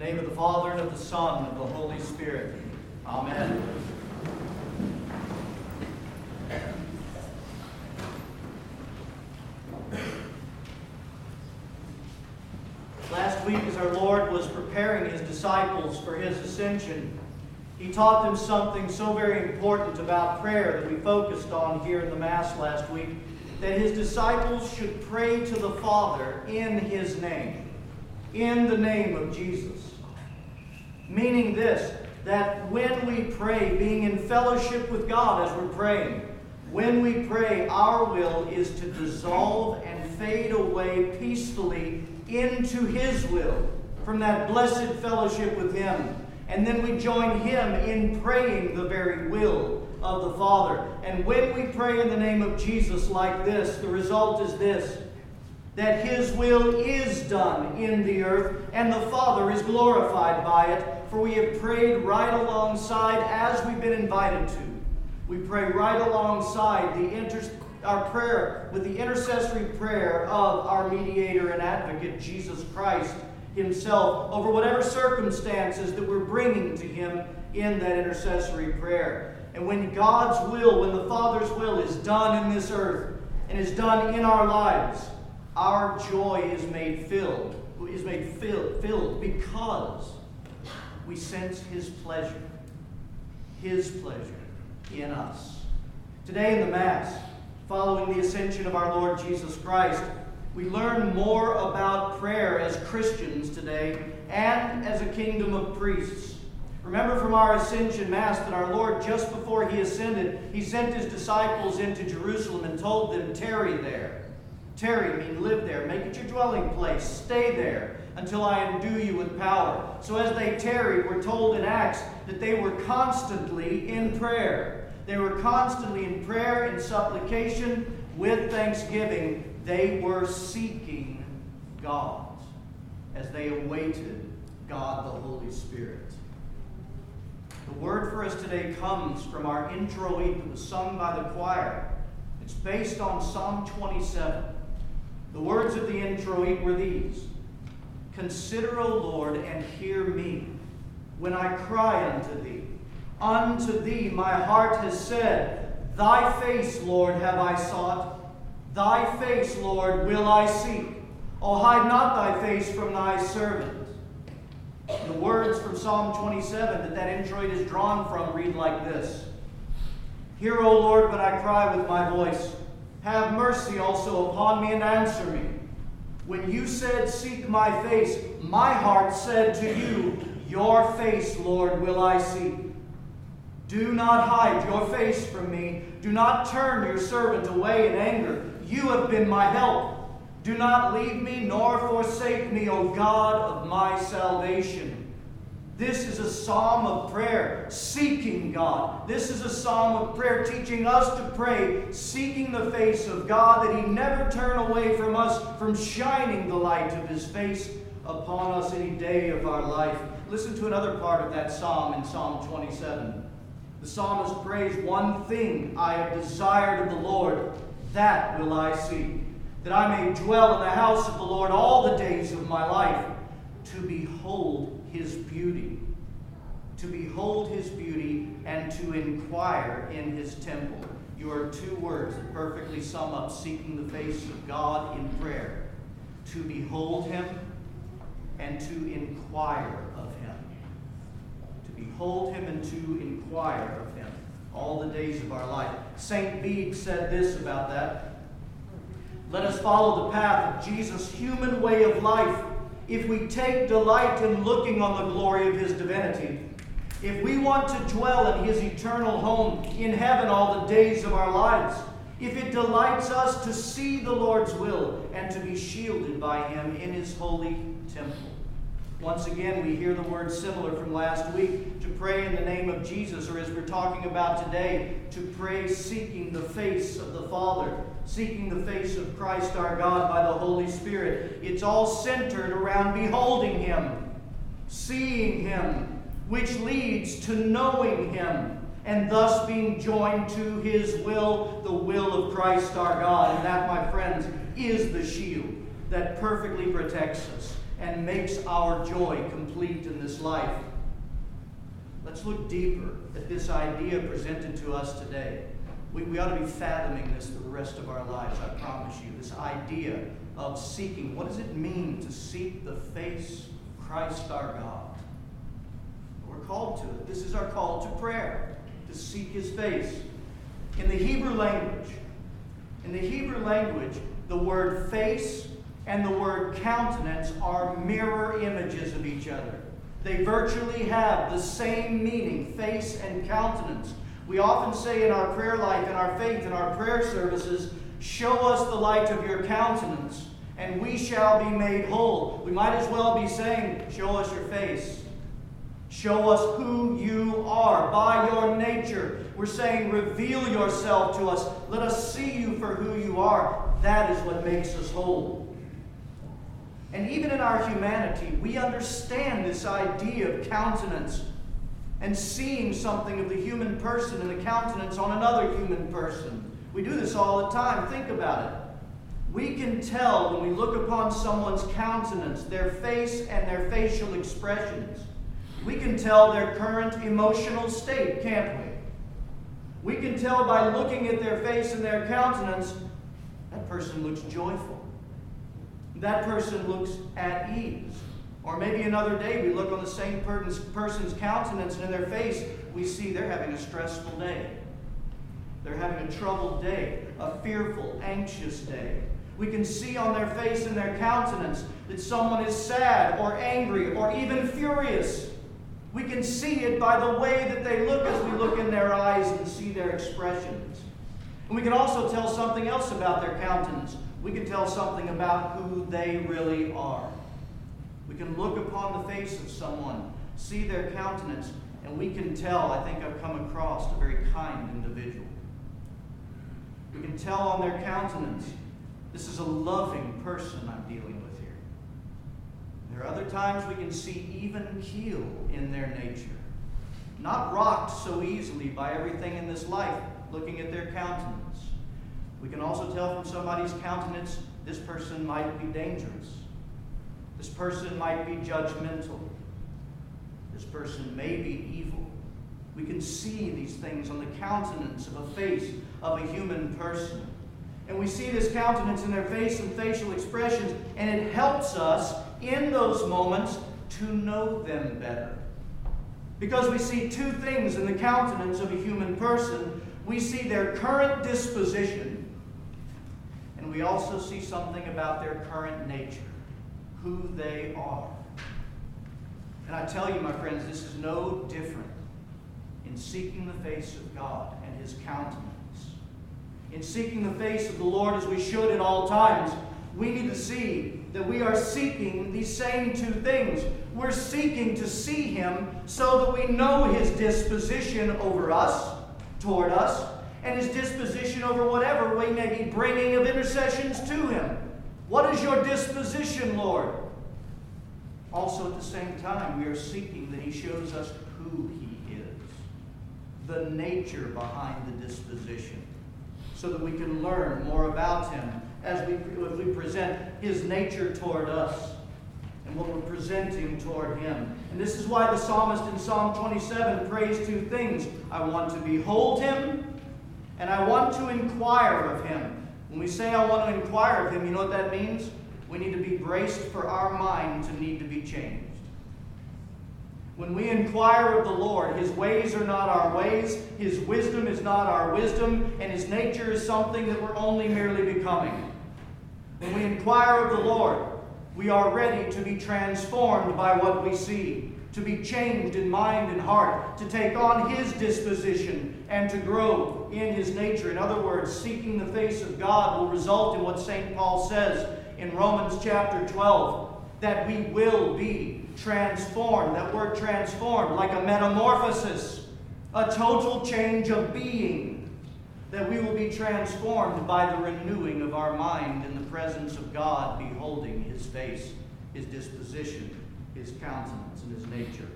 name of the Father, and of the Son, and of the Holy Spirit. Amen. Last week, as our Lord was preparing his disciples for his ascension, he taught them something so very important about prayer that we focused on here in the Mass last week that his disciples should pray to the Father in his name, in the name of Jesus. Meaning this, that when we pray, being in fellowship with God as we're praying, when we pray, our will is to dissolve and fade away peacefully into His will from that blessed fellowship with Him. And then we join Him in praying the very will of the Father. And when we pray in the name of Jesus like this, the result is this that His will is done in the earth, and the Father is glorified by it, for we have prayed right alongside as we've been invited to. We pray right alongside the inter- our prayer with the intercessory prayer of our mediator and advocate, Jesus Christ Himself, over whatever circumstances that we're bringing to Him in that intercessory prayer. And when God's will, when the Father's will is done in this earth and is done in our lives, our joy is made filled, is made filled, filled because we sense His pleasure, His pleasure in us. Today in the Mass, following the ascension of our Lord Jesus Christ, we learn more about prayer as Christians today and as a kingdom of priests. Remember from our Ascension Mass that our Lord, just before he ascended, he sent his disciples into Jerusalem and told them, Tarry there. Tarry mean live there. Make it your dwelling place. Stay there until I endue you with power. So as they tarried, we're told in Acts that they were constantly in prayer. They were constantly in prayer and supplication with thanksgiving. They were seeking God as they awaited God the Holy Spirit. The word for us today comes from our introit that was sung by the choir. It's based on Psalm 27. The words of the introit were these Consider, O Lord, and hear me when I cry unto thee. Unto thee my heart has said, Thy face, Lord, have I sought. Thy face, Lord, will I seek. O hide not thy face from thy servant. The words from Psalm 27 that that introit is drawn from read like this Hear, O Lord, when I cry with my voice. Have mercy also upon me and answer me. When you said, Seek my face, my heart said to you, Your face, Lord, will I seek. Do not hide your face from me. Do not turn your servant away in anger. You have been my help. Do not leave me nor forsake me, O God of my salvation. This is a psalm of prayer, seeking God. This is a psalm of prayer, teaching us to pray, seeking the face of God, that He never turn away from us from shining the light of His face upon us any day of our life. Listen to another part of that psalm in Psalm 27. The psalmist prays, One thing I have desired of the Lord, that will I seek, that I may dwell in the house of the Lord all the days of my life, to behold his beauty, to behold his beauty, and to inquire in his temple. You are two words that perfectly sum up seeking the face of God in prayer to behold him and to inquire of him. To behold him and to inquire of him all the days of our life. St. Bede said this about that. Let us follow the path of Jesus' human way of life if we take delight in looking on the glory of his divinity, if we want to dwell in his eternal home in heaven all the days of our lives, if it delights us to see the Lord's will and to be shielded by him in his holy temple. Once again, we hear the word similar from last week to pray in the name of Jesus, or as we're talking about today, to pray seeking the face of the Father, seeking the face of Christ our God by the Holy Spirit. It's all centered around beholding Him, seeing Him, which leads to knowing Him, and thus being joined to His will, the will of Christ our God. And that, my friends, is the shield that perfectly protects us and makes our joy complete in this life. Let's look deeper at this idea presented to us today. We, we ought to be fathoming this the rest of our lives, I promise you. This idea of seeking. What does it mean to seek the face of Christ our God? We're called to it. This is our call to prayer, to seek his face. In the Hebrew language, in the Hebrew language, the word face and the word countenance are mirror images of each other. They virtually have the same meaning, face and countenance. We often say in our prayer life, in our faith, in our prayer services, show us the light of your countenance, and we shall be made whole. We might as well be saying, show us your face. Show us who you are by your nature. We're saying, reveal yourself to us. Let us see you for who you are. That is what makes us whole. And even in our humanity, we understand this idea of countenance and seeing something of the human person and the countenance on another human person. We do this all the time. Think about it. We can tell when we look upon someone's countenance, their face, and their facial expressions we can tell their current emotional state, can't we? We can tell by looking at their face and their countenance, that person looks joyful. That person looks at ease. Or maybe another day we look on the same person's countenance and in their face, we see they're having a stressful day. They're having a troubled day, a fearful, anxious day. We can see on their face and their countenance that someone is sad or angry or even furious. We can see it by the way that they look as we look in their eyes and see their expressions. And we can also tell something else about their countenance. We can tell something about who they really are. We can look upon the face of someone, see their countenance, and we can tell, I think I've come across a very kind individual. We can tell on their countenance, this is a loving person I'm dealing with. Here. There are other times we can see even keel in their nature, not rocked so easily by everything in this life, looking at their countenance. We can also tell from somebody's countenance this person might be dangerous. This person might be judgmental. This person may be evil. We can see these things on the countenance of a face of a human person. And we see this countenance in their face and facial expressions, and it helps us in those moments to know them better. Because we see two things in the countenance of a human person we see their current disposition, and we also see something about their current nature, who they are. And I tell you, my friends, this is no different in seeking the face of God and His countenance. In seeking the face of the Lord as we should at all times, we need to see that we are seeking these same two things. We're seeking to see Him so that we know His disposition over us, toward us, and His disposition over whatever we may be bringing of intercessions to Him. What is your disposition, Lord? Also, at the same time, we are seeking that He shows us who He is, the nature behind the disposition, so that we can learn more about Him as we, as we present his nature toward us and what we're presenting toward him. And this is why the psalmist in Psalm 27 prays two things I want to behold him, and I want to inquire of him. When we say I want to inquire of him, you know what that means? We need to be braced for our mind to need to be changed. When we inquire of the Lord, His ways are not our ways, His wisdom is not our wisdom, and His nature is something that we're only merely becoming. When we inquire of the Lord, we are ready to be transformed by what we see, to be changed in mind and heart, to take on His disposition, and to grow in His nature. In other words, seeking the face of God will result in what St. Paul says in Romans chapter 12 that we will be transformed. That word transformed, like a metamorphosis, a total change of being. That we will be transformed by the renewing of our mind in the presence of God, beholding His face, His disposition, His countenance, and His nature.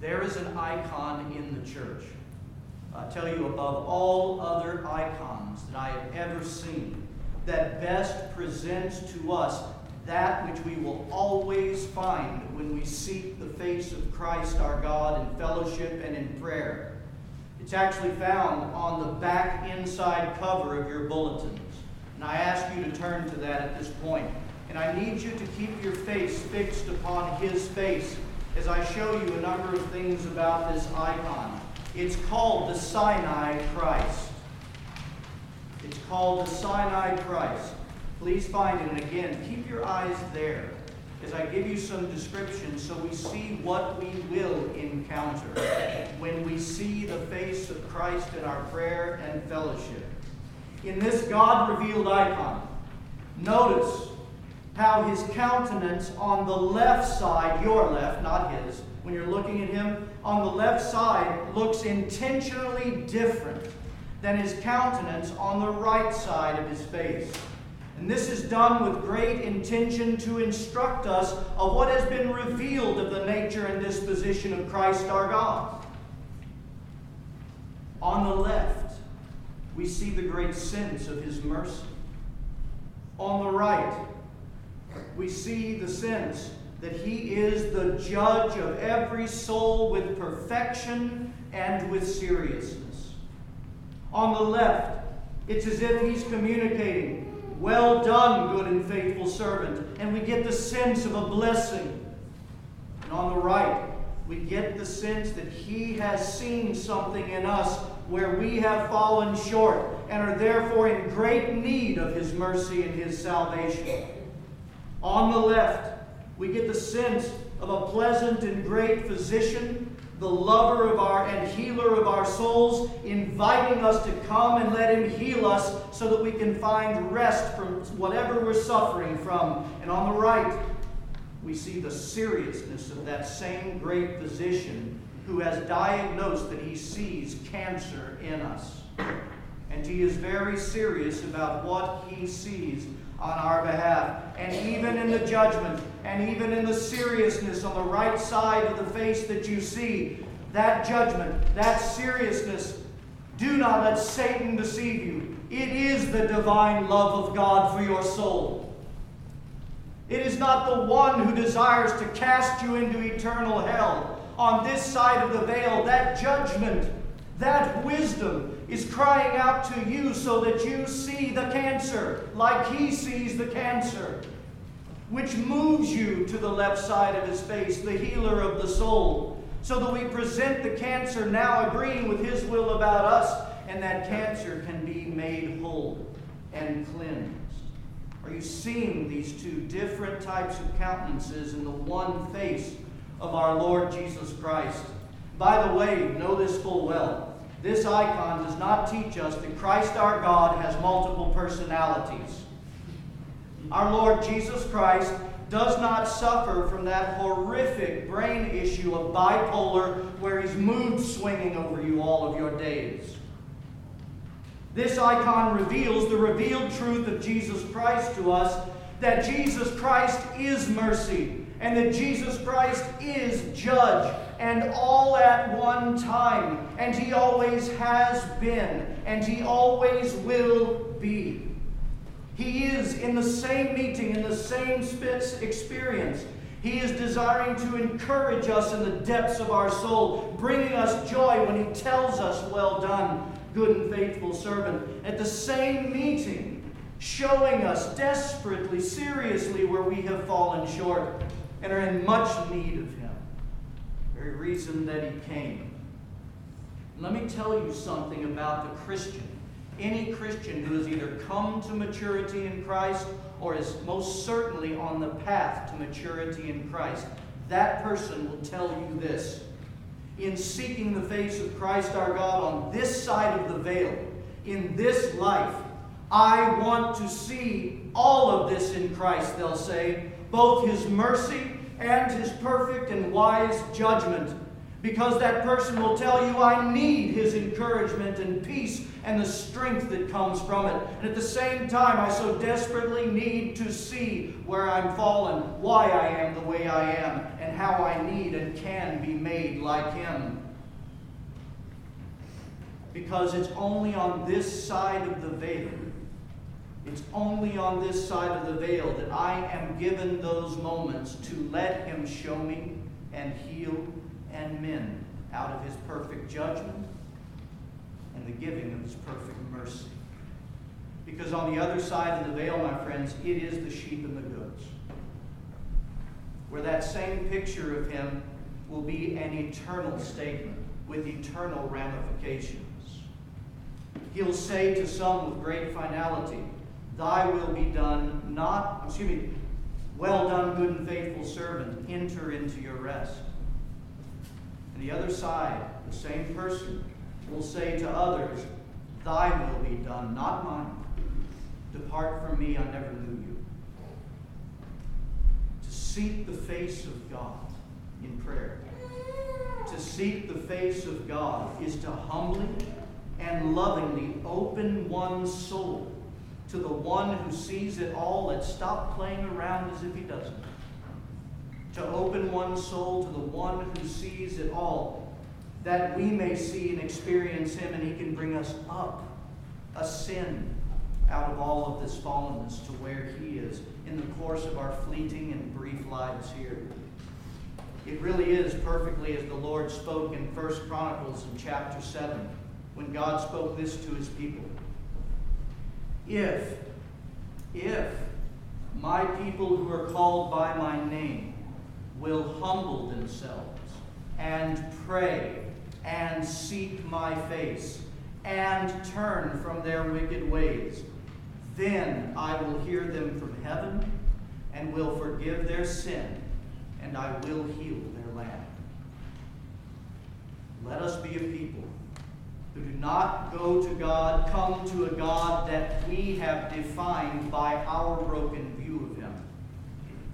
There is an icon in the church. I tell you, above all other icons that I have ever seen, that best presents to us that which we will always find when we seek the face of Christ our God in fellowship and in prayer. It's actually found on the back inside cover of your bulletins. And I ask you to turn to that at this point. And I need you to keep your face fixed upon His face as I show you a number of things about this icon. It's called the Sinai Christ. It's called the Sinai Christ. Please find it. And again, keep your eyes there as I give you some descriptions so we see what we will encounter when we see the face of Christ in our prayer and fellowship. In this God revealed icon, notice how his countenance on the left side, your left, not his, when you're looking at him, on the left side looks intentionally different than his countenance on the right side of his face. And this is done with great intention to instruct us of what has been revealed of the nature and disposition of Christ our God. On the left, we see the great sense of his mercy. On the right, we see the sense that he is the judge of every soul with perfection and with seriousness. On the left, it's as if he's communicating well done, good and faithful servant. And we get the sense of a blessing. And on the right, we get the sense that He has seen something in us where we have fallen short and are therefore in great need of His mercy and His salvation. On the left, we get the sense of a pleasant and great physician the lover of our and healer of our souls, inviting us to come and let him heal us so that we can find rest from whatever we're suffering from. And on the right, we see the seriousness of that same great physician who has diagnosed that he sees cancer in us. And he is very serious about what he sees on our behalf. And even in the judgment, and even in the seriousness on the right side of the face that you see, that judgment, that seriousness, do not let Satan deceive you. It is the divine love of God for your soul. It is not the one who desires to cast you into eternal hell. On this side of the veil, that judgment, that wisdom is crying out to you so that you see the cancer like he sees the cancer, which moves you to the left side of his face, the healer of the soul, so that we present the cancer now agreeing with his will about us, and that cancer can be made whole and cleansed. Are you seeing these two different types of countenances in the one face of our Lord Jesus Christ? By the way, know this full well. This icon does not teach us that Christ our God has multiple personalities. Our Lord Jesus Christ does not suffer from that horrific brain issue of bipolar where he's mood swinging over you all of your days. This icon reveals the revealed truth of Jesus Christ to us that Jesus Christ is mercy and that Jesus Christ is judge and all at one time. And he always has been, and he always will be. He is in the same meeting, in the same experience. He is desiring to encourage us in the depths of our soul, bringing us joy when he tells us, Well done, good and faithful servant. At the same meeting, showing us desperately, seriously, where we have fallen short and are in much need of him very reason that he came. Let me tell you something about the Christian. Any Christian who has either come to maturity in Christ or is most certainly on the path to maturity in Christ, that person will tell you this. In seeking the face of Christ our God on this side of the veil, in this life, I want to see all of this in Christ, they'll say, both his mercy and his perfect and wise judgment. Because that person will tell you, I need his encouragement and peace and the strength that comes from it. And at the same time, I so desperately need to see where I'm fallen, why I am the way I am, and how I need and can be made like him. Because it's only on this side of the veil It's only on this side of the veil that I am given those moments to let Him show me and heal and mend out of His perfect judgment and the giving of His perfect mercy. Because on the other side of the veil, my friends, it is the sheep and the goats. Where that same picture of Him will be an eternal statement with eternal ramifications. He'll say to some with great finality, Thy will be done, not, excuse me, well done, good and faithful servant, enter into your rest. And the other side, the same person, will say to others, Thy will be done, not mine. Depart from me, I never knew you. To seek the face of God in prayer, to seek the face of God is to humbly and lovingly open one's soul to the one who sees it all and stop playing around as if he doesn't. To open one's soul to the one who sees it all, that we may see and experience him and he can bring us up, ascend out of all of this fallenness to where he is in the course of our fleeting and brief lives here. It really is perfectly as the Lord spoke in First Chronicles in chapter 7 when God spoke this to his people. If, if my people who are called by my name will humble themselves and pray and seek my face and turn from their wicked ways, then I will hear them from heaven and will forgive their sin and I will heal their land. Let us be a people not go to God, come to a God that we have defined by our broken view of Him.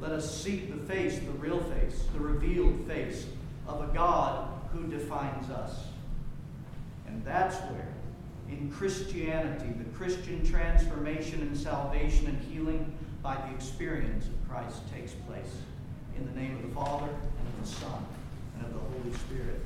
Let us seek the face, the real face, the revealed face of a God who defines us. And that's where, in Christianity, the Christian transformation and salvation and healing by the experience of Christ takes place. In the name of the Father, and of the Son, and of the Holy Spirit.